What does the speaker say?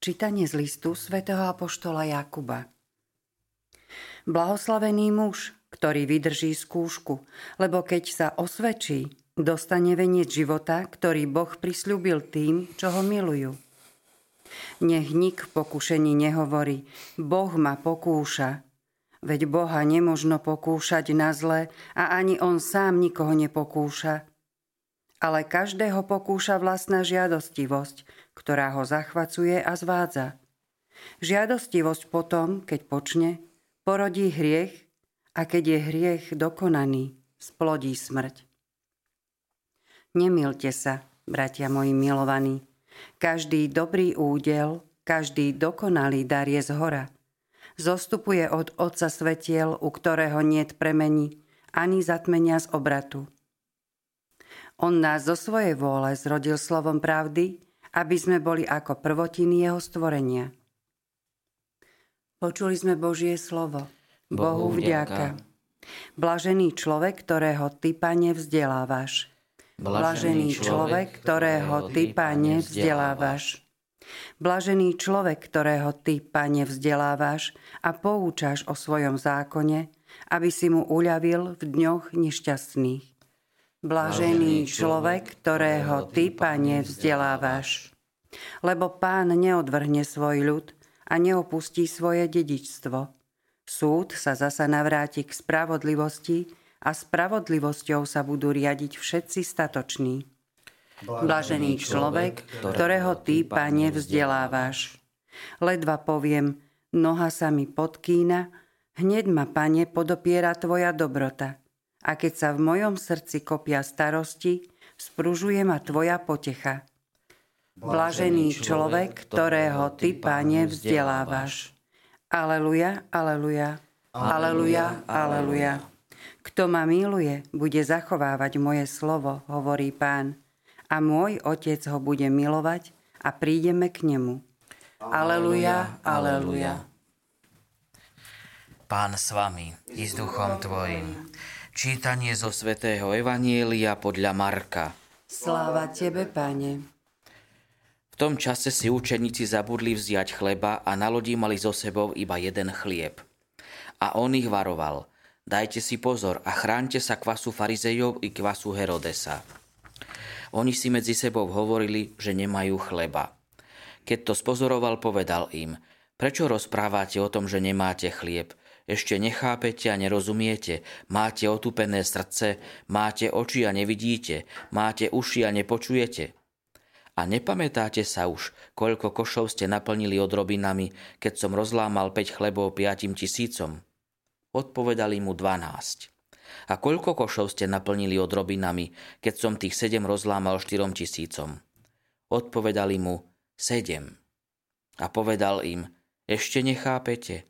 Čítanie z listu svätého Apoštola Jakuba. Blahoslavený muž, ktorý vydrží skúšku, lebo keď sa osvedčí, dostane veniec života, ktorý Boh prisľúbil tým, čo ho milujú. Nech nik v pokušení nehovorí, Boh ma pokúša, veď Boha nemožno pokúšať na zle a ani on sám nikoho nepokúša. Ale každého pokúša vlastná žiadostivosť, ktorá ho zachvacuje a zvádza. Žiadostivosť potom, keď počne, porodí hriech a keď je hriech dokonaný, splodí smrť. Nemilte sa, bratia moji milovaní. Každý dobrý údel, každý dokonalý dar je z hora. Zostupuje od Otca svetiel, u ktorého niet premení, ani zatmenia z obratu. On nás zo svojej vôle zrodil slovom pravdy, aby sme boli ako prvotiny jeho stvorenia. Počuli sme Božie slovo. Bohu vďaka. Blažený človek, ktorého ty, Pane, vzdelávaš. Blažený človek, ktorého ty, Pane, vzdelávaš. Blažený človek, ktorého ty, Pane, vzdelávaš a poučaš o svojom zákone, aby si mu uľavil v dňoch nešťastných. Blažený človek, ktorého Ty, Pane, vzdelávaš. Lebo Pán neodvrhne svoj ľud a neopustí svoje dedičstvo. Súd sa zasa navráti k spravodlivosti a spravodlivosťou sa budú riadiť všetci statoční. Blažený človek, ktorého Ty, Pane, vzdelávaš. Ledva poviem, noha sa mi podkýna, hneď ma, Pane, podopiera Tvoja dobrota – a keď sa v mojom srdci kopia starosti, spružuje ma tvoja potecha. Blažený človek, ktorého ty, Pane, vzdelávaš. Aleluja, aleluja, aleluja, aleluja. Kto ma miluje, bude zachovávať moje slovo, hovorí pán. A môj otec ho bude milovať a prídeme k nemu. Aleluja, aleluja. Pán s vami i s duchom tvojim. Čítanie zo svätého Evanielia podľa Marka. Sláva Tebe, Pane. V tom čase si učeníci zabudli vziať chleba a na lodi mali so sebou iba jeden chlieb. A on ich varoval. Dajte si pozor a chránte sa kvasu farizejov i kvasu Herodesa. Oni si medzi sebou hovorili, že nemajú chleba. Keď to spozoroval, povedal im, prečo rozprávate o tom, že nemáte chlieb? Ešte nechápete a nerozumiete, máte otupené srdce, máte oči a nevidíte, máte uši a nepočujete. A nepamätáte sa už, koľko košov ste naplnili odrobinami, keď som rozlámal 5 chlebov piatim tisícom? Odpovedali mu 12. A koľko košov ste naplnili odrobinami, keď som tých sedem rozlámal štyrom tisícom? Odpovedali mu 7. A povedal im, ešte nechápete?